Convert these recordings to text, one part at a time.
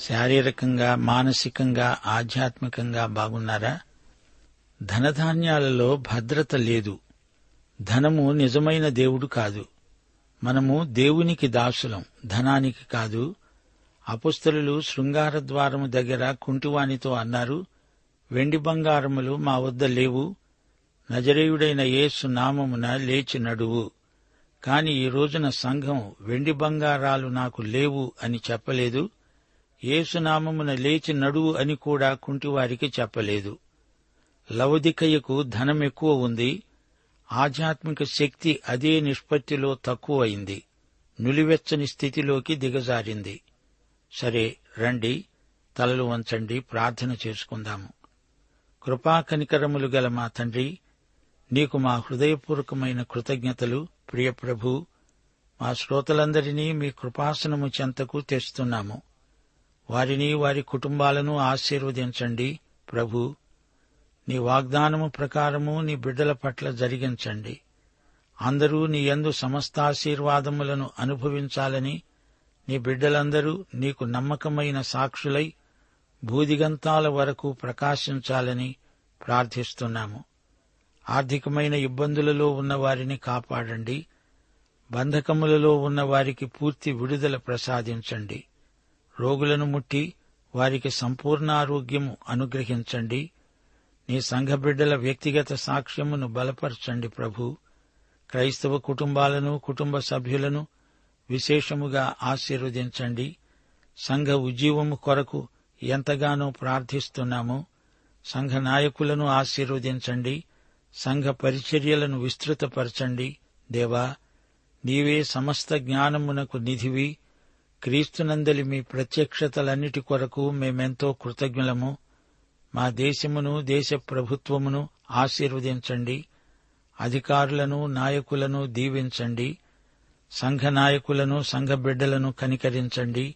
శారీరకంగా మానసికంగా ఆధ్యాత్మికంగా బాగున్నారా? ధనధాన్యాలలో భద్రత లేదు. ధనము నిజమైన దేవుడు కాదు. మనము దేవునికి దాసులం ధనానికి కాదు. అపుస్తలు శృంగార ద్వారము దగ్గర కుంటివానితో అన్నారు వెండి బంగారములు మా వద్ద లేవు. నజరేయుడైన యేసు నామమున లేచి నడువు. కాని ఈ రోజున సంఘం వెండి బంగారాలు నాకు లేవు అని చెప్పలేదు. ఏసునామమున లేచి నడువు అని కూడా కుంటివారికి చెప్పలేదు. లవదికయ్యకు ధనం ఎక్కువ ఉంది ఆధ్యాత్మిక శక్తి అదే నిష్పత్తిలో తక్కువయింది నులివెచ్చని స్థితిలోకి దిగజారింది. సరే రండి తలలు వంచండి ప్రార్థన చేసుకుందాము. కృపాకనికరములు గల మా తండ్రి నీకు మా హృదయపూర్వకమైన కృతజ్ఞతలు ప్రియప్రభు మా శ్రోతలందరినీ మీ కృపాసనము చెంతకు తెస్తున్నాము. వారిని వారి కుటుంబాలను ఆశీర్వదించండి ప్రభు. నీ వాగ్దానము ప్రకారము నీ బిడ్డల పట్ల జరిగించండి. అందరూ నీ యందు సమస్తాశీర్వాదములను అనుభవించాలని నీ బిడ్డలందరూ నీకు నమ్మకమైన సాక్షులై భూదిగంతాల వరకు ప్రకాశించాలని ప్రార్థిస్తున్నాము. ఆర్థికమైన ఇబ్బందులలో ఉన్న వారిని కాపాడండి. బంధకములలో ఉన్న వారికి పూర్తి విడుదల ప్రసాదించండి. రోగులను ముట్టి వారికి సంపూర్ణ ఆరోగ్యం అనుగ్రహించండి. నీ సంఘ బిడ్డల వ్యక్తిగత సాక్ష్యమును బలపరచండి ప్రభు. క్రైస్తవ కుటుంబాలను కుటుంబ సభ్యులను విశేషముగా ఆశీర్వదించండి. సంఘ ఉజ్జీవము కొరకు ఎంతగానో ప్రార్థిస్తున్నామో. సంఘ నాయకులను ఆశీర్వదించండి. సంఘ పరిచర్యలను విస్తృతపరచండి. దేవా నీవే సమస్త జ్ఞానమునకు నిధివి. క్రీస్తునందలి మీ ప్రత్యక్షతలన్నిటి కొరకు మేమెంతో కృతజ్ఞులము. మా దేశమును దేశ ప్రభుత్వమును ఆశీర్వదించండి. అధికారులను నాయకులను దీవించండి. సంఘ నాయకులను సంఘ బిడ్డలను కనికరించండి.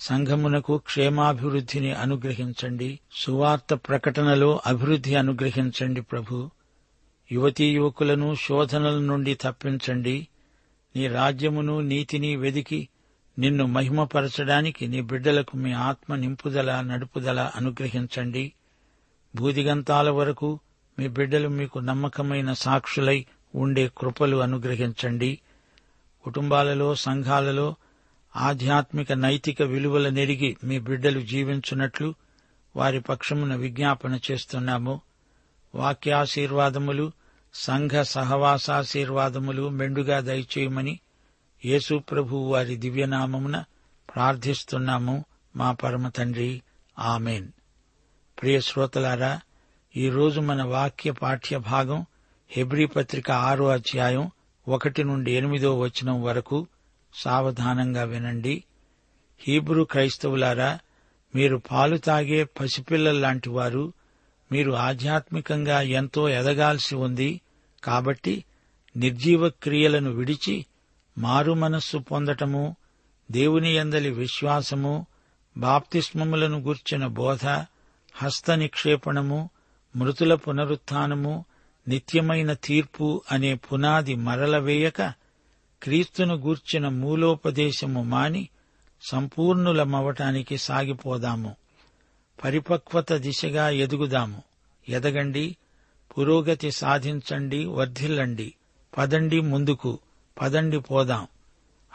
సంఘమునకు క్షేమాభివృద్ధిని అనుగ్రహించండి. సువార్త ప్రకటనలో అభివృద్ధి అనుగ్రహించండి ప్రభు. యువతీ యువకులను శోధనల నుండి తప్పించండి. నీ రాజ్యమును నీతిని వెదికి నిన్ను మహిమపరచడానికి నీ బిడ్డలకు మీ ఆత్మ నింపుదల నడుపుదల అనుగ్రహించండి. భూదిగంతాల వరకు మీ బిడ్డలు మీకు నమ్మకమైన సాక్షులై ఉండే కృపలు అనుగ్రహించండి. కుటుంబాలలో సంఘాలలో ఆధ్యాత్మిక నైతిక విలువల నెరిగి మీ బిడ్డలు జీవించున్నట్లు వారి పక్షమున విజ్ఞాపన చేస్తున్నాము. వాక్యాశీర్వాదములు సంఘ సహవాసాశీర్వాదములు మెండుగా దయచేయమని యేసు ప్రభు వారి దివ్యనామమున ప్రార్థిస్తున్నాము మా పరమ తండ్రి. ఆమెన్. ప్రియ శ్రోతలారా ఈరోజు మన వాక్య పాఠ్య భాగం హెబ్రీ పత్రిక ఆరో అధ్యాయం ఒకటి నుండి ఎనిమిదో వచనం వరకు సావధానంగా వినండి. హీబ్రూ క్రైస్తవులారా మీరు పాలు తాగే పసిపిల్లల్లాంటి వారు మీరు ఆధ్యాత్మికంగా ఎంతో ఎదగాల్సి ఉంది కాబట్టి నిర్జీవ క్రియలను విడిచి మారు మనస్సు పొందటము దేవుని యందలి విశ్వాసము బాప్తిస్మములను గూర్చిన బోధ హస్త నిక్షేపణము మృతుల పునరుత్నము నిత్యమైన తీర్పు అనే పునాది మరలవేయక క్రీస్తును గూర్చిన మూలోపదేశము మాని సంపూర్ణులమవటానికి సాగిపోదాము. పరిపక్వత దిశగా ఎదుగుదాము. ఎదగండి పురోగతి సాధించండి వర్ధిల్లండి. పదండి ముందుకు. పదండి పోదాం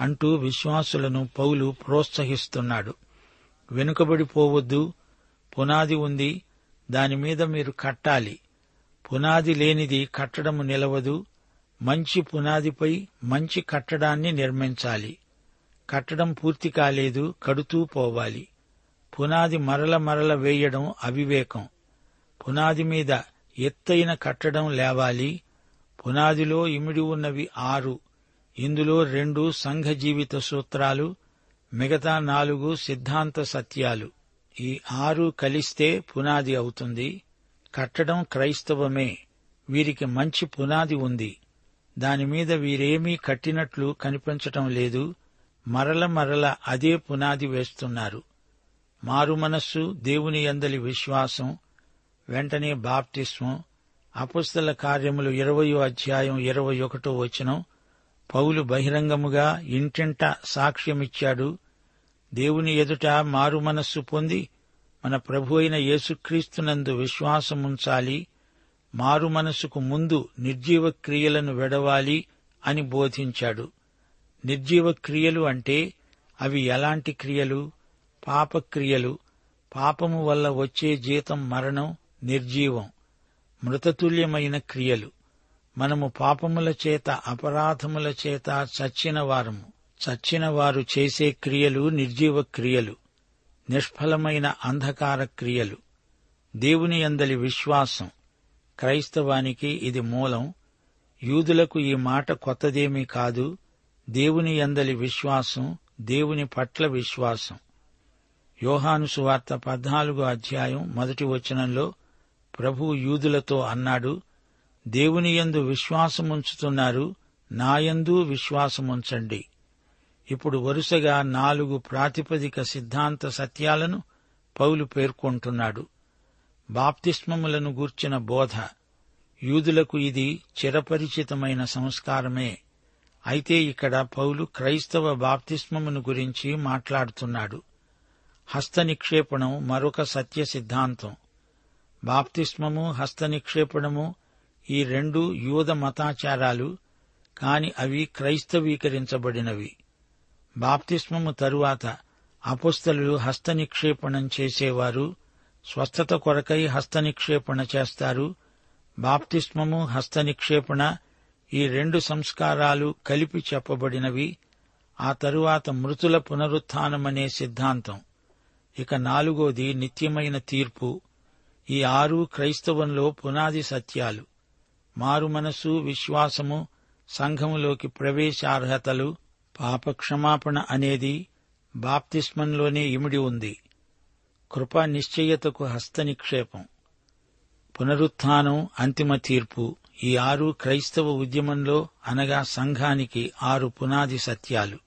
అంటూ విశ్వాసులను పౌలు ప్రోత్సహిస్తున్నాడు. వెనుకబడిపోవద్దు పునాది ఉంది దానిమీద మీరు కట్టాలి. పునాది లేనిది కట్టడము నిలవదు మంచి పునాదిపై మంచి కట్టడాన్ని నిర్మించాలి. కట్టడం పూర్తి కాలేదు కడుతూ పోవాలి. పునాది మరల మరల వేయడం అవివేకం. పునాది మీద ఎత్తైన కట్టడం లేవాలి పునాదిలో ఇమిడి ఉన్నవి ఆరు ఇందులో రెండు సంఘ జీవిత సూత్రాలు మిగతా నాలుగు సిద్ధాంత సత్యాలు. ఈ ఆరు కలిస్తే పునాది అవుతుంది. కట్టడం క్రైస్తవమే. వీరికి మంచి పునాది ఉంది. దానిమీద వీరేమీ కట్టినట్లు కనిపించటం లేదు. మరల మరల అదే పునాది వేస్తున్నారు. మారు మనస్సు దేవుని అందలి విశ్వాసం వెంటనే బాప్టిస్మం అపుస్తల కార్యములు ఇరవయో అధ్యాయం ఇరవై ఒకటో వచనం. పౌలు బహిరంగముగా ఇంటింట సాక్ష్యమిచ్చాడు. దేవుని ఎదుట మారు మనస్సు పొంది మన ప్రభు అయిన యేసుక్రీస్తునందు విశ్వాసముంచాలి. మారు మనసుకు ముందు నిర్జీవ క్రియలను వెడవాలి అని బోధించాడు. నిర్జీవ క్రియలు అంటే అవి ఎలాంటి క్రియలు? పాపక్రియలు పాపము వల్ల వచ్చే జీతం మరణం నిర్జీవం. మృతతుల్యమైన క్రియలు. మనము పాపముల చేత అపరాధముల చేత చచ్చిన వారము చచ్చిన వారు చేసే క్రియలు నిర్జీవ క్రియలు నిష్ఫలమైన అంధకార క్రియలు. దేవుని అందలి విశ్వాసం. క్రైస్తవానికి ఇది మూలం. యూదులకు ఈ మాట కొత్తదేమీ కాదు. దేవుని అందలి విశ్వాసం దేవుని పట్ల విశ్వాసం. యోహాను సువార్త పద్నాలుగో అధ్యాయం మొదటి వచనంలో ప్రభు యూదులతో అన్నాడు దేవుని యందు విశ్వాసముంచుతున్నారు నాయందు విశ్వాసముంచండి. ఇప్పుడు వరుసగా నాలుగు ప్రాతిపదిక సిద్ధాంత సత్యాలను పౌలు పేర్కొంటున్నాడు. బాప్తిస్మములను గూర్చిన బోధ. యూదులకు ఇది చిరపరిచితమైన సంస్కారమే. అయితే ఇక్కడ పౌలు క్రైస్తవ బాప్తిస్మమును గురించి మాట్లాడుతున్నాడు. హస్త నిక్షేపణం మరొక సత్య సిద్ధాంతం. బాప్తిస్మము హస్త నిక్షేపణము ఈ రెండు యూద మతాచారాలు కాని అవి క్రైస్తవీకరించబడినవి. బాప్తిస్మము తరువాత అపుస్తలు హస్త నిక్షేపణం చేసేవారు స్వస్థత కొరకై హస్తనిక్షేపణ చేస్తారు బాప్తిస్మము హస్త నిక్షేపణ ఈ రెండు సంస్కారాలు కలిపి చెప్పబడినవి ఆ తరువాత మృతుల పునరుత్నమనే సిద్ధాంతం. ఇక నాలుగోది నిత్యమైన తీర్పు. ఈ ఆరు క్రైస్తవంలో పునాది సత్యాలు. మారు మనస్సు విశ్వాసము సంఘములోకి ప్రవేశార్హతలు పాపక్షమాపణ అనేది బాప్తిస్మంలోనే ఇమిడి ఉంది. కృపా నిశ్చయతకు హస్త నిక్షేపం అంతిమ తీర్పు. ఈ ఆరు క్రైస్తవ ఉద్యమంలో అనగా సంఘానికి ఆరు పునాది సత్యాలు.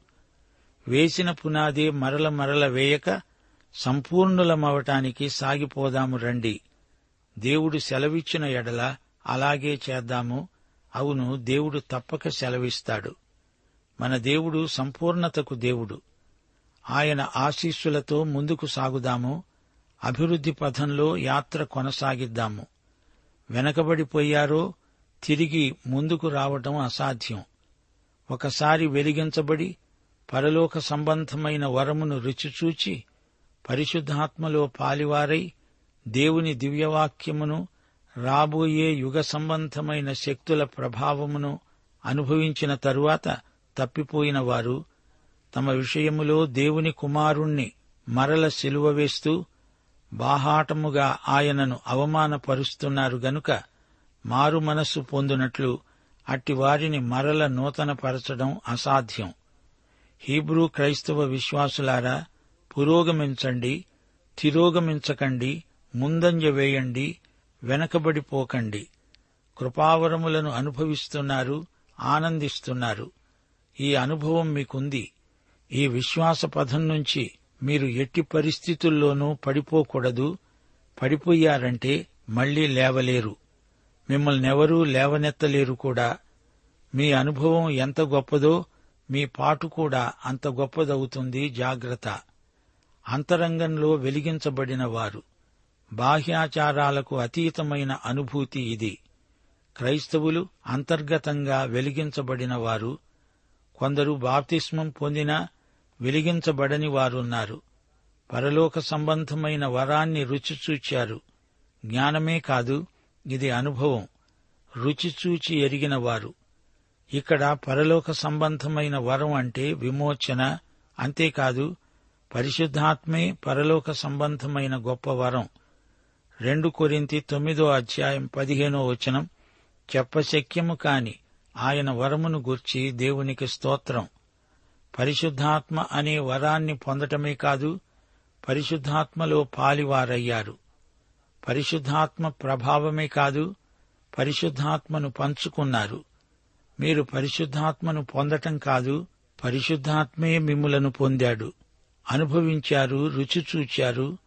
వేసిన పునాది మరల మరల వేయక సంపూర్ణులమవటానికి సాగిపోదాము రండి. దేవుడు సెలవిచ్చిన ఎడల అలాగే చేద్దాము. అవును దేవుడు తప్పక సెలవిస్తాడు. మన దేవుడు సంపూర్ణతకు దేవుడు. ఆయన ఆశీస్సులతో ముందుకు సాగుదాము. అభివృద్ధి పథంలో యాత్ర కొనసాగిద్దాము. వెనకబడిపోయారో తిరిగి ముందుకు రావటం అసాధ్యం. ఒకసారి వెలిగించబడి పరలోక సంబంధమైన వరమును రుచిచూచి పరిశుద్ధాత్మలో పాలివారై దేవుని దివ్యవాక్యమును రాబోయే యుగ సంబంధమైన శక్తుల ప్రభావమును అనుభవించిన తరువాత తప్పిపోయిన వారు తమ విషయములో దేవుని కుమారుణ్ణి మరల సిలువ వేస్తూ బాహాటముగా ఆయనను అవమానపరుస్తున్నారు గనుక మారు మనస్సు పొందినట్లు అట్టి వారిని మరల నూతనపరచడం అసాధ్యం. హీబ్రూ క్రైస్తవ విశ్వాసులారా పురోగమించండి తిరోగమించకండి ముందంజ వేయండి వెనకబడిపోకండి. కృపావరములను అనుభవిస్తున్నారు ఆనందిస్తున్నారు. ఈ అనుభవం మీకుంది. ఈ విశ్వాస పథం నుంచి మీరు ఎట్టి పరిస్థితుల్లోనూ పడిపోకూడదు. పడిపోయారంటే మళ్ళీ లేవలేరు. మిమ్మల్నెవరూ లేవనెత్తలేరు కూడా. మీ అనుభవం ఎంత గొప్పదో మీ పాటు కూడా అంత గొప్పదవుతుంది జాగ్రత్త. అంతరంగంలో వెలిగించబడిన వారు. బాహ్యాచారాలకు అతీతమైన అనుభూతి ఇది. క్రైస్తవులు అంతర్గతంగా వెలిగించబడిన వారు కొందరు బాప్తిస్మం పొందినా వెలిగించబడని వారున్నారు. పరలోక సంబంధమైన వరాన్ని రుచి చూచారు. జ్ఞానమే కాదు ఇది అనుభవం. రుచి చూచి ఎరిగిన వారు. ఇక్కడ పరలోక సంబంధమైన వరం అంటే విమోచన అంతేకాదు పరిశుద్ధాత్మే పరలోక సంబంధమైన గొప్ప వరం. రెండు కొరింతి తొమ్మిదో అధ్యాయం పదిహేనో వచనం. చెప్పశక్యము కాని ఆయన వరమును గూర్చి దేవునికి స్తోత్రం. పరిశుద్ధాత్మ అనే వరాన్ని పొందటమే కాదు పరిశుద్ధాత్మలో పాలివారయ్యారు. పరిశుద్ధాత్మ ప్రభావమే కాదు పరిశుద్ధాత్మను పంచుకున్నారు. మీరు పరిశుద్ధాత్మను పొందటం కాదు పరిశుద్ధాత్మే మిమ్ములను పొందాడు. అనుభవించారు రుచి చూచారు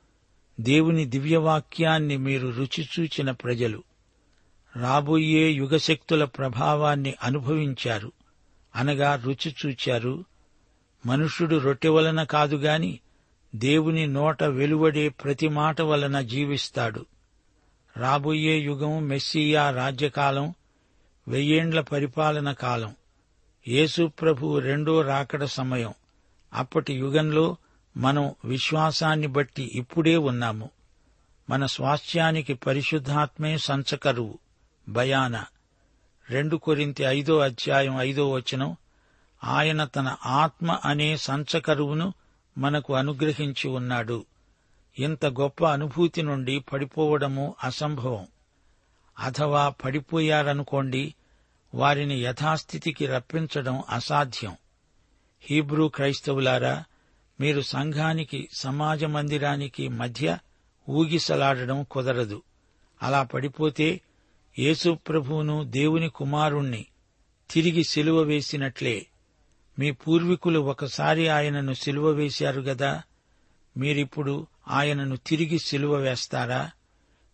దేవుని దివ్యవాక్యాన్ని మీరు రుచిచూచిన ప్రజలు. రాబోయే యుగశక్తుల ప్రభావాన్ని అనుభవించారు. అనగా రుచి చూచారు. మనుష్యుడు రొట్టె వలన కాదుగాని దేవుని నోట వెలువడే ప్రతి మాట వలన జీవిస్తాడు. రాబోయే యుగం మెస్సియా రాజ్యకాలం వెయ్యేండ్ల పరిపాలన కాలం. యేసు ప్రభు రెండో రాకడ సమయం. అప్పటి యుగంలో మనం విశ్వాసాన్ని బట్టి ఇప్పుడే ఉన్నాము. మన స్వాస్థ్యానికి పరిశుద్ధాత్మే సంచకరువు భయాన. రెండు కొరింతి ఐదో అధ్యాయం ఐదో వచనం ఆయన తన ఆత్మ అనే సంచకరువును మనకు అనుగ్రహించి ఉన్నాడు. ఇంత గొప్ప అనుభూతి నుండి పడిపోవడము అసంభవం. అథవా పడిపోయారనుకోండి వారిని యథాస్థితికి రప్పించడం అసాధ్యం. హీబ్రూ క్రైస్తవులారా మీరు సంఘానికి సమాజ మందిరానికి మధ్య ఊగిసలాడడం కుదరదు. అలా పడిపోతే యేసు ప్రభువును దేవుని కుమారుణ్ణి తిరిగి సిలువ వేసినట్లే. మీ పూర్వీకులు ఒకసారి ఆయనను సిలువ వేశారు గదా? మీరిప్పుడు ఆయనను తిరిగి సిలువ వేస్తారా?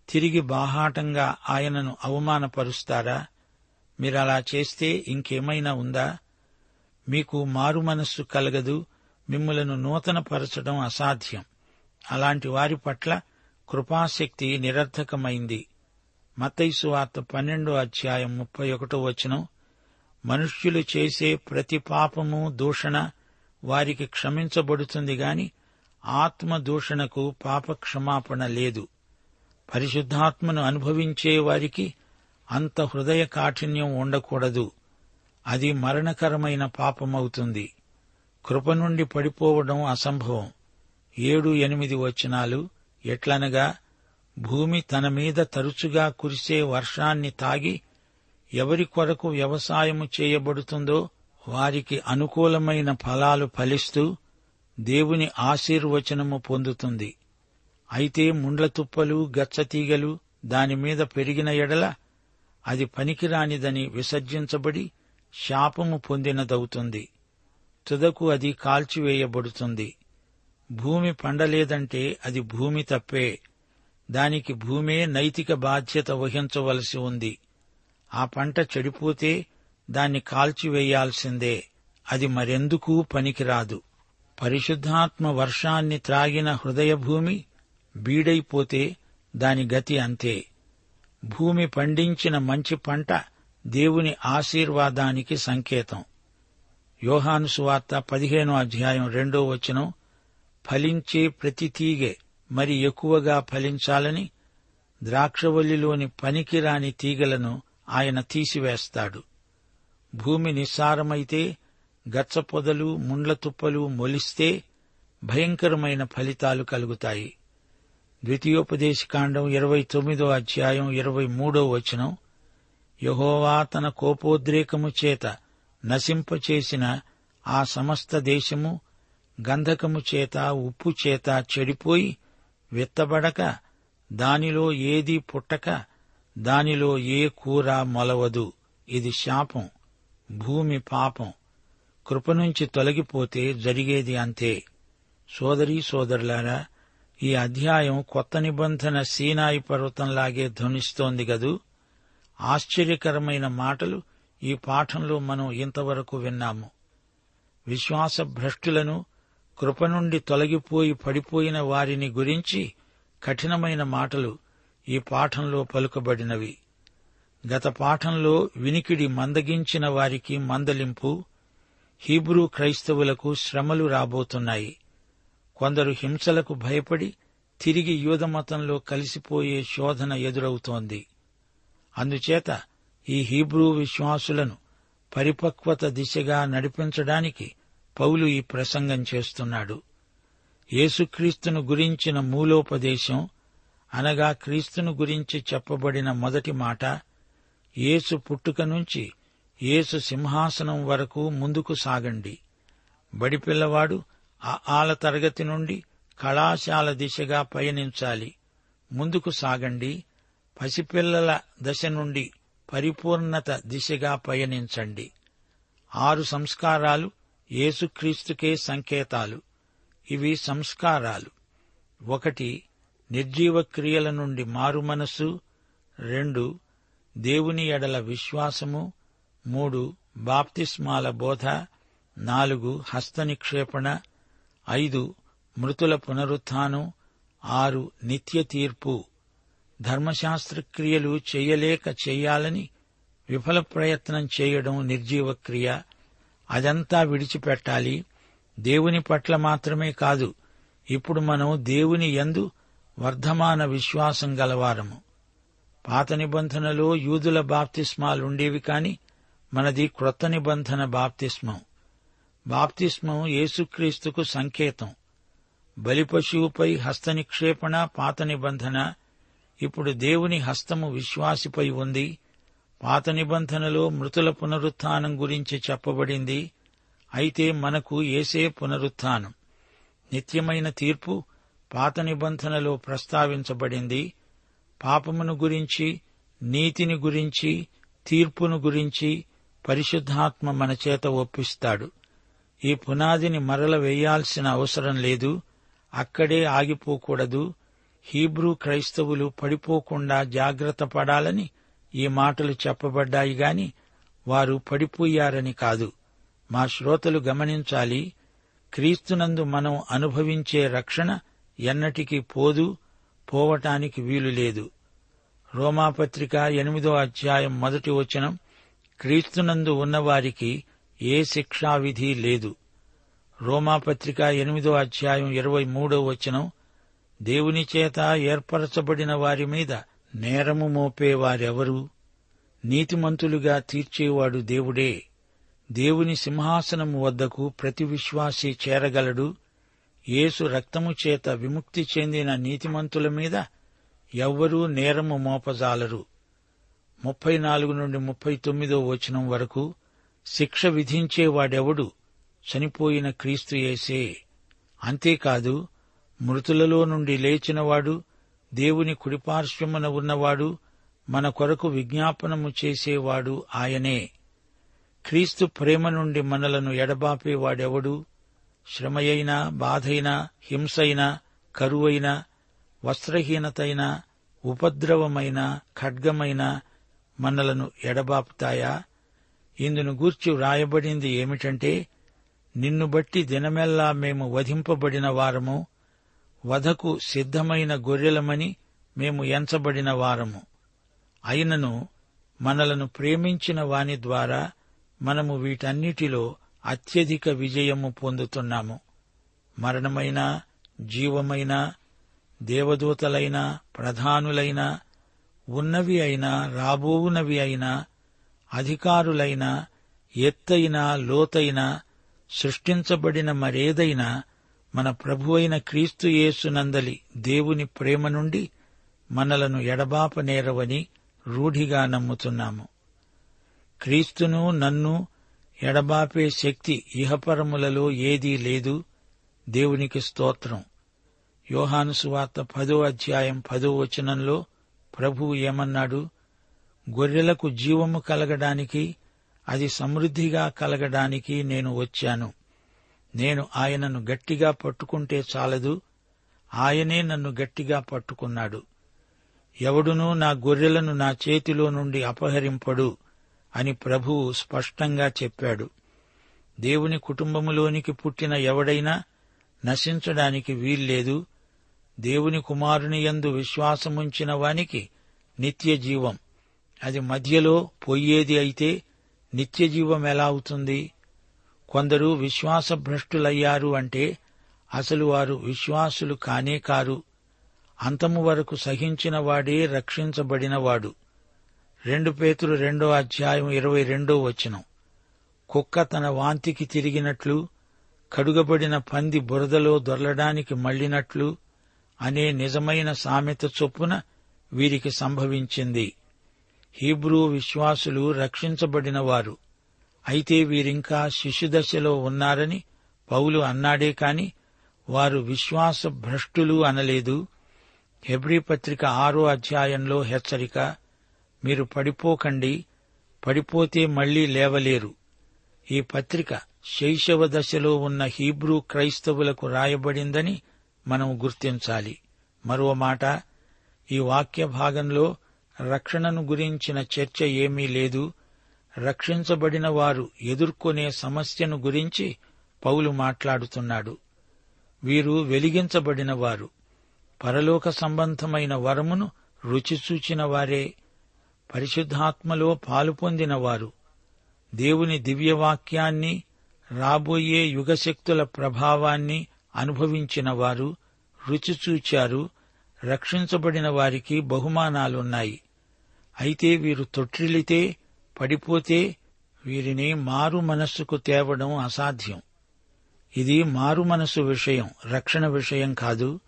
తిరిగి బాహాటంగా ఆయనను అవమానపరుస్తారా? మీరలా చేస్తే ఇంకేమైనా ఉందా? మీకు మారు మనస్సు కలగదు మిమ్మలను నూతనపరచడం అసాధ్యం. అలాంటి వారి పట్ల కృపాశక్తి నిరర్ధకమైంది మతైసు వార్త పన్నెండో అధ్యాయం ముప్పై ఒకటో వచనం మనుష్యులు చేసే ప్రతి పాపము దూషణ వారికి క్షమించబడుతుంది గాని ఆత్మ దూషణకు పాప క్షమాపణ లేదు. పరిశుద్ధాత్మను అనుభవించే వారికి అంత హృదయ కాఠిన్యం ఉండకూడదు. అది మరణకరమైన పాపమవుతుంది. కృప నుండి పడిపోవడం అసంభవం. ఏడు ఎనిమిది వచనాలు ఎట్లనగా భూమి తన మీద తరచుగా కురిసే వర్షాన్ని తాగి ఎవరి కొరకు వ్యవసాయము చేయబడుతుందో వారికి అనుకూలమైన ఫలాలు ఫలిస్తూ దేవుని ఆశీర్వచనము పొందుతుంది. అయితే ముండ్ల తుప్పలు గచ్చతీగలు దానిమీద పెరిగిన ఎడల అది పనికిరానిదని విసర్జించబడి శాపము పొందినదవుతుంది. తుదకు అది కాల్చివేయబడుతుంది. భూమి పండలేదంటే అది భూమి తప్పే. దానికి భూమే నైతిక బాధ్యత వహించవలసి ఉంది. ఆ పంట చెడిపోతే దాన్ని కాల్చివేయాల్సిందే. అది మరెందుకు పనికిరాదు. పరిశుద్ధాత్మ వర్షాన్ని త్రాగిన హృదయభూమి బీడైపోతే దాని గతి అంతే. భూమి పండించిన మంచి పంట దేవుని ఆశీర్వాదానికి సంకేతం. యోహాను సువార్త పదిహేనో అధ్యాయం రెండో వచనం ఫలించే ప్రతి తీగె మరి ఎక్కువగా ఫలించాలని ద్రాక్షవల్లిలోని పనికిరాని తీగలను ఆయన తీసివేస్తాడు. భూమి నిస్సారమైతే గచ్చ పొదలు ముండ్ల తుప్పలు మొలిస్తే భయంకరమైన ఫలితాలు కలుగుతాయి. ద్వితీయోపదేశకాండం ఇరవై తొమ్మిదో అధ్యాయం ఇరవై మూడో వచనం యహోవా తన కోపోద్రేకము చేత నశింపచేసిన ఆ సమస్త దేశము గంధకము చేత ఉప్పు చేత చెడిపోయి విత్తబడక దానిలో ఏదీ పుట్టక దానిలో ఏ కూర మొలవదు. ఇది శాపం భూమి పాపం. కృప నుంచి తొలగిపోతే జరిగేది అంతే. సోదరీ సోదరులారా ఈ అధ్యాయం కొత్త నిబంధన సీనాయి పర్వతంలాగే ధ్వనిస్తోంది గదు ఆశ్చర్యకరమైన మాటలు ఈ పాఠంలో మనం ఇంతవరకు విన్నాము. విశ్వాస భ్రష్టులను కృప నుండి తొలగిపోయి పడిపోయిన వారిని గురించి కఠినమైన మాటలు ఈ పాఠంలో పలుకబడినవి. గత పాఠంలో వినికిడి మందగించిన వారికి మందలింపు హీబ్రూ క్రైస్తవులకు శ్రమలు రాబోతున్నాయి. కొందరు హింసలకు భయపడి తిరిగి యూదమతంలో కలిసిపోయే శోధన ఎదురవుతోంది. అందుచేత ఈ హీబ్రూ విశ్వాసులను పరిపక్వత దిశగా నడిపించడానికి పౌలు ఈ ప్రసంగం చేస్తున్నాడు. యేసుక్రీస్తును గురించిన మూలోపదేశం అనగా క్రీస్తును గురించి చెప్పబడిన మొదటి మాట యేసు పుట్టుక నుంచి యేసు సింహాసనం వరకు ముందుకు సాగండి. బడిపిల్లవాడు ఆ ఆల తరగతి నుండి కళాశాల దిశగా పయనించాలి. ముందుకు సాగండి. పసిపిల్లల దశ నుండి పరిపూర్ణత దిశగా పయనించండి. ఆరు సంస్కారాలు యేసుక్రీస్తుకే సంకేతాలు. ఇవి సంస్కారాలు. ఒకటి నిర్జీవ క్రియల నుండి మారుమనస్సు రెండు దేవుని ఎడల విశ్వాసము. మూడు బాప్తిస్మాల బోధ. నాలుగు హస్తనిక్షేపణ. ఐదు మృతుల పునరుత్థానం. ఆరు నిత్య తీర్పు ధర్మశాస్త్రక్రియలు చెయ్యలేక చెయ్యాలని విఫల ప్రయత్నం చేయడం నిర్జీవ క్రియ. అదంతా విడిచిపెట్టాలి. దేవుని పట్ల మాత్రమే కాదు. ఇప్పుడు మనం దేవుని యందు వర్ధమాన విశ్వాసం గలవారము. పాత నిబంధనలో యూదుల బాప్తిస్మాలుండేవి కాని మనది క్రొత్త నిబంధన బాప్తిస్మం. బాప్తిస్మం యేసుక్రీస్తుకు సంకేతం. బలిపశువుపై హస్తనిక్షేపణ పాత నిబంధన ఇప్పుడు దేవుని హస్తము విశ్వాసిపై ఉంది. పాత నిబంధనలో మృతుల పునరుత్థానం గురించి చెప్పబడింది. అయితే మనకు ఏసే పునరుత్థానం నిత్యమైన తీర్పు పాత నిబంధనలో ప్రస్తావించబడింది. పాపమును గురించి నీతిని గురించి తీర్పును గురించి పరిశుద్ధాత్మ మన చేత ఒప్పిస్తాడు. ఈ పునాదిని మరల వేయాల్సిన అవసరం లేదు. అక్కడే ఆగిపోకూడదు. హీబ్రూ క్రైస్తవులు పడిపోకుండా జాగ్రత్త పడాలని ఈ మాటలు చెప్పబడ్డాయి గాని వారు పడిపోయారని కాదు. మా శ్రోతలు గమనించాలి క్రీస్తునందు మనం అనుభవించే రక్షణ ఎన్నటికీ పోదు పోవటానికి వీలు లేదు. రోమాపత్రిక ఎనిమిదో అధ్యాయం మొదటి వచనం క్రీస్తునందు ఉన్నవారికి ఏ శిక్షావిధి లేదు. రోమాపత్రిక ఎనిమిదో అధ్యాయం ఇరవై మూడో వచనం దేవుని చేత ఏర్పరచబడిన వారి మీద నేరము మోపేవారెవరు నీతిమంతులుగా తీర్చేవాడు దేవుడే. దేవుని సింహాసనము వద్దకు ప్రతి విశ్వాసి చేరగలడు. యేసు రక్తము చేత విముక్తి చెందిన నీతిమంతుల మీద ఎవ్వరూ నేరము మోపజాలరు. ముప్పై నాలుగు నుండి ముప్పై తొమ్మిదో వచనం వరకు శిక్ష విధించేవాడెవడు? చనిపోయిన క్రీస్తు యేసే. అంతేకాదు మృతులలో నుండి లేచినవాడు దేవుని కుడిపార్శ్వమున ఉన్నవాడు మన కొరకు విజ్ఞాపనము చేసేవాడు ఆయనే. క్రీస్తు ప్రేమ నుండి మనలను ఎడబాపేవాడెవడు? శ్రమయైనా బాధైనా హింసైనా కరువైనా వస్త్రహీనతైన ఉపద్రవమైన ఖడ్గమైన మనలను ఎడబాపుతాయా? ఇందును గూర్చి వ్రాయబడింది ఏమిటంటే నిన్ను బట్టి దినమెల్లా మేము వధింపబడిన వారము వధకు సిద్ధమైన గొర్రెలమని మేము ఎంచబడిన వారము. అయినను మనలను ప్రేమించిన వాని ద్వారా మనము వీటన్నిటిలో అత్యధిక విజయము పొందుతున్నాము. మరణమైన జీవమైన దేవదూతలైనా ప్రధానులైనా ఉన్నవి అయినా రాబోవునవి అయినా అధికారులైనా ఎత్తైన లోతైన సృష్టించబడిన మరేదైనా మన ప్రభువైన క్రీస్తు యేసునందలి దేవుని ప్రేమ నుండి మనలను ఎడబాపనేరవని రూఢిగా నమ్ముతున్నాము. క్రీస్తును నన్ను ఎడబాపే శక్తి ఇహపరములలో ఏదీ లేదు. దేవునికి స్తోత్రం. యోహాను సువార్త పదో అధ్యాయం పదో వచనంలో ప్రభువు ఏమన్నాడు? గొర్రెలకు జీవము కలగడానికి అది సమృద్ధిగా కలగడానికి నేను వచ్చాను. నేను ఆయనను గట్టిగా పట్టుకుంటే చాలదు. ఆయనే నన్ను గట్టిగా పట్టుకున్నాడు. ఎవడునూ నా గొర్రెలను నా చేతిలో నుండి అపహరింపడు అని ప్రభువు స్పష్టంగా చెప్పాడు. దేవుని కుటుంబములోనికి పుట్టిన ఎవడైనా నశించడానికి వీల్లేదు. దేవుని కుమారుని యందు విశ్వాసముంచిన వానికి నిత్య జీవం అది మధ్యలో పొయ్యేది అయితే నిత్యజీవం ఎలా అవుతుంది? కొందరు విశ్వాసభ్రష్టులయ్యారు అంటే అసలు వారు విశ్వాసులు కానే కారు. అంతము వరకు సహించిన వాడే రక్షించబడినవాడు. రెండు పేతులు రెండో అధ్యాయం ఇరవై రెండో వచనం. కుక్క తన వాంతికి తిరిగినట్లు కడుగబడిన పంది బురదలో దొరలడానికి మళ్ళినట్లు అనే నిజమైన సామెత చొప్పున వీరికి సంభవించింది. హీబ్రూ విశ్వాసులు రక్షించబడినవారు. అయితే వీరింకా శిశుదశలో ఉన్నారని పౌలు అన్నాడే కాని వారు విశ్వాస భ్రష్టులు అనలేదు. హెబ్రీ పత్రిక ఆరో అధ్యాయంలో హెచ్చరిక మీరు పడిపోకండి పడిపోతే మళ్ళీ లేవలేరు. ఈ పత్రిక శైశవ దశలో ఉన్న హీబ్రూ క్రైస్తవులకు రాయబడిందని మనం గుర్తించాలి. మరో మాట ఈ వాక్య భాగంలో రక్షణను గురించిన చర్చ ఏమీ లేదు. రక్షించబడిన వారు ఎదుర్కొనే సమస్యను గురించి పౌలు మాట్లాడుతున్నాడు. వీరు వెలిగించబడిన వారు పరలోక సంబంధమైన వరమును రుచిచూచిన వారే. పరిశుద్ధాత్మలో పాలు పొందినవారు. దేవుని దివ్యవాక్యాన్ని రాబోయే యుగశక్తుల ప్రభావాన్ని అనుభవించినవారు రుచిచూచారు రక్షించబడిన వారికి బహుమానాలున్నాయి. అయితే వీరు తొట్టిల్లితే పడిపోతే వీరిని మారు మనస్సుకు తేవడం అసాధ్యం. ఇది మారు మనసు విషయం రక్షణ విషయం కాదు.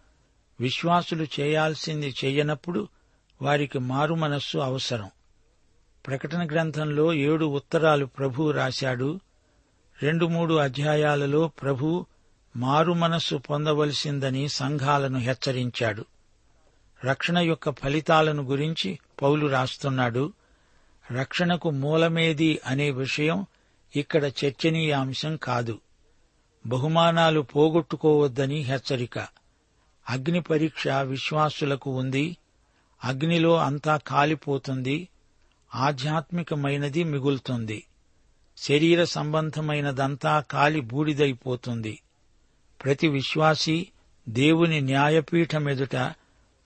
విశ్వాసులు చేయాల్సింది చేయనప్పుడు వారికి మారు మనస్సు అవసరం. ప్రకటన గ్రంథంలో ఏడు ఉత్తరాలు ప్రభు రాశాడు. రెండు మూడు అధ్యాయాలలో ప్రభు మారు మనస్సు పొందవలసిందని సంఘాలను హెచ్చరించాడు. రక్షణ యొక్క ఫలితాలను గురించి పౌలు రాస్తున్నాడు. రక్షణకు మూలమేది అనే విషయం ఇక్కడ చర్చనీయాంశం కాదు. బహుమానాలు పోగొట్టుకోవద్దని హెచ్చరిక. అగ్ని పరీక్ష విశ్వాసులకు ఉంది. అగ్నిలో అంతా కాలిపోతుంది. ఆధ్యాత్మికమైనది మిగులుతుంది. శరీర సంబంధమైనదంతా కాలి బూడిదైపోతుంది. ప్రతి విశ్వాసి దేవుని న్యాయపీఠమెదుట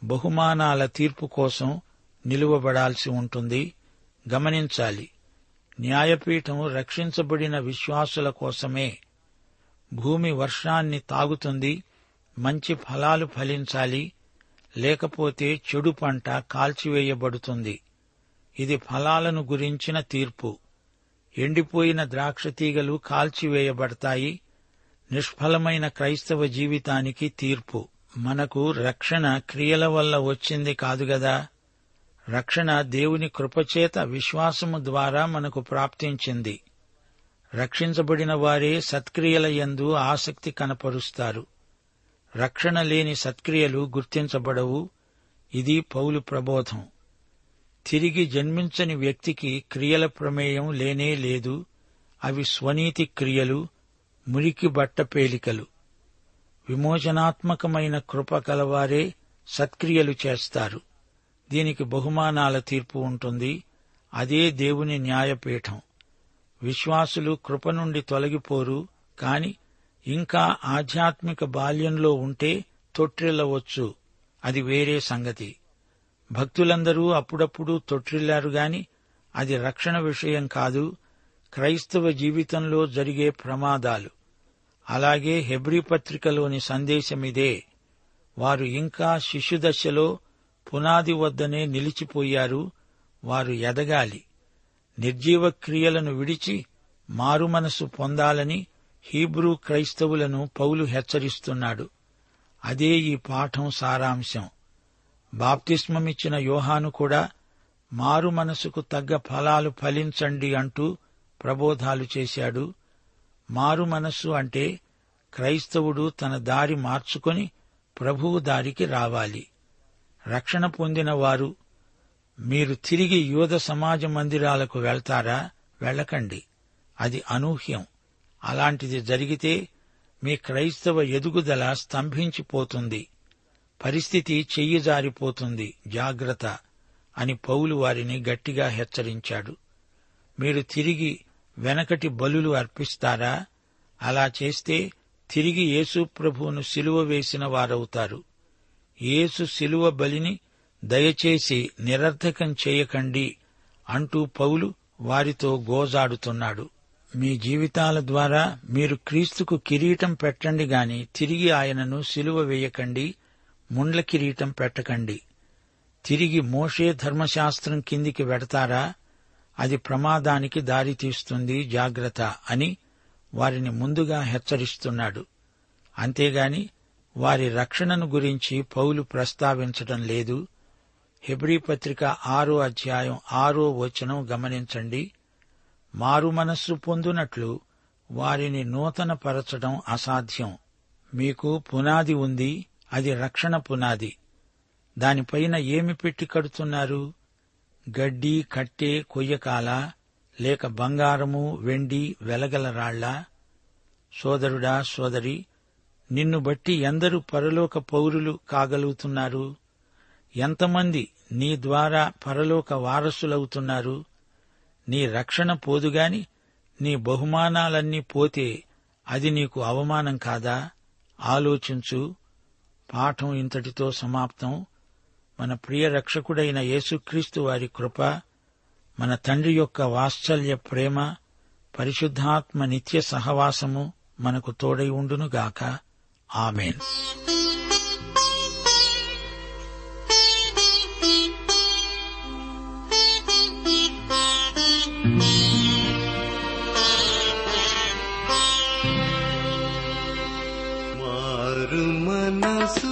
బహుమానాల తీర్పు కోసం నిలువబడాల్సి ఉంటుంది. గమనించాలి. న్యాయపీఠం రక్షించబడిన విశ్వాసుల కోసమే భూమి వర్షాన్ని తాగుతుంది మంచి ఫలాలు ఫలించాలి లేకపోతే చెడు పంట కాల్చివేయబడుతుంది. ఇది ఫలాలను గురించిన తీర్పు. ఎండిపోయిన ద్రాక్ష తీగలు కాల్చివేయబడతాయి నిష్ఫలమైన క్రైస్తవ జీవితానికి తీర్పు. మనకు రక్షణ క్రియల వల్ల వచ్చింది కాదుగదా రక్షణ దేవుని కృపచేత విశ్వాసము ద్వారా మనకు ప్రాప్తించింది. రక్షించబడిన వారే సత్క్రియల యందు ఆసక్తి కనపరుస్తారు. రక్షణ లేని సత్క్రియలు గుర్తించబడవు. ఇది పౌలు ప్రబోధం. తిరిగి జన్మించని వ్యక్తికి క్రియల ప్రమేయం లేనే లేదు. అవి స్వనీతి క్రియలు మురికి బట్టపేలికలు విమోచనాత్మకమైన కృప కలవారే సత్క్రియలు చేస్తారు. దీనికి బహుమానాల తీర్పు ఉంటుంది. అదే దేవుని న్యాయపీఠం. విశ్వాసులు కృప నుండి తొలగిపోరు కాని ఇంకా ఆధ్యాత్మిక బాల్యంలో ఉంటే తొట్టిల్లవచ్చు అది వేరే సంగతి. భక్తులందరూ అప్పుడప్పుడు తొట్టిల్లారు గాని అది రక్షణ విషయం కాదు క్రైస్తవ జీవితంలో జరిగే ప్రమాదాలు. అలాగే హెబ్రీ పత్రికలోని సందేశమిదే. వారు ఇంకా శిశుదశలో పునాది వద్దనే నిలిచిపోయారు వారు ఎదగాలి. నిర్జీవ క్రియలను విడిచి మారుమనసు పొందాలని హీబ్రూ క్రైస్తవులను పౌలు హెచ్చరిస్తున్నాడు. అదే ఈ పాఠం సారాంశం. బాప్తిస్మమిచ్చిన యోహాను కూడా మారు మనసుకు తగ్గ ఫలాలు ఫలించండి అంటూ ప్రబోధాలు చేశాడు. మారు మనస్సు అంటే క్రైస్తవుడు తన దారి మార్చుకొని ప్రభువు దారికి రావాలి. రక్షణ పొందిన వారు మీరు తిరిగి యూద సమాజ మందిరాలకు వెళ్తారా? వెళ్ళకండి. అది అనూహ్యం. అలాంటిది జరిగితే మీ క్రైస్తవ ఎదుగుదల స్తంభించిపోతుంది. పరిస్థితి చెయ్యి జారిపోతుంది. జాగ్రత్త అని పౌలు వారిని గట్టిగా హెచ్చరించాడు. మీరు తిరిగి వెనకటి బలులు అర్పిస్తారా? అలా చేస్తే తిరిగి యేసుప్రభువును సిలువ వేసిన వారవుతారు. యేసు శిలువ బలిని దయచేసి నిరర్ధకం చేయకండి అంటూ పౌలు వారితో గోజాడుతున్నాడు. మీ జీవితాల ద్వారా మీరు క్రీస్తుకు కిరీటం పెట్టండి గాని తిరిగి ఆయనను సిలువ వేయకండి ముండ్ల కిరీటం పెట్టకండి. తిరిగి మోషే ధర్మశాస్త్రం కిందికి వెడతారా? అది ప్రమాదానికి దారితీస్తుంది జాగ్రత్త అని వారిని ముందుగా హెచ్చరిస్తున్నాడు. అంతేగాని వారి రక్షణను గురించి పౌలు ప్రస్తావించటం లేదు. హెబ్రీ పత్రిక ఆరో అధ్యాయం ఆరో వచనం గమనించండి. మారు మనస్సు పొందునట్లు వారిని నూతన పరచడం అసాధ్యం. మీకు పునాది ఉంది అది రక్షణ పునాది. దానిపైన ఏమి పెట్టి కడుతున్నారు? గడ్డి కట్టె కొయ్యకాల లేక బంగారము వెండి వెలగల రాళ్ళ? సోదరుడా సోదరి నిన్ను బట్టి ఎందరు పరలోక పౌరులు కాగలుగుతున్నారు? ఎంతమంది నీ ద్వారా పరలోక వారసులవుతున్నారు? నీ రక్షణ పోదుగాని నీ బహుమానాలన్నీ పోతే అది నీకు అవమానం కాదా? ఆలోచించు. పాఠం ఇంతటితో సమాప్తం. మన ప్రియ రక్షకుడైన యేసుక్రీస్తు వారి కృప మన తండ్రి యొక్క వాత్సల్య ప్రేమ పరిశుద్ధాత్మ నిత్య సహవాసము మనకు తోడై ఉండునుగాక. గాక మారు మనసు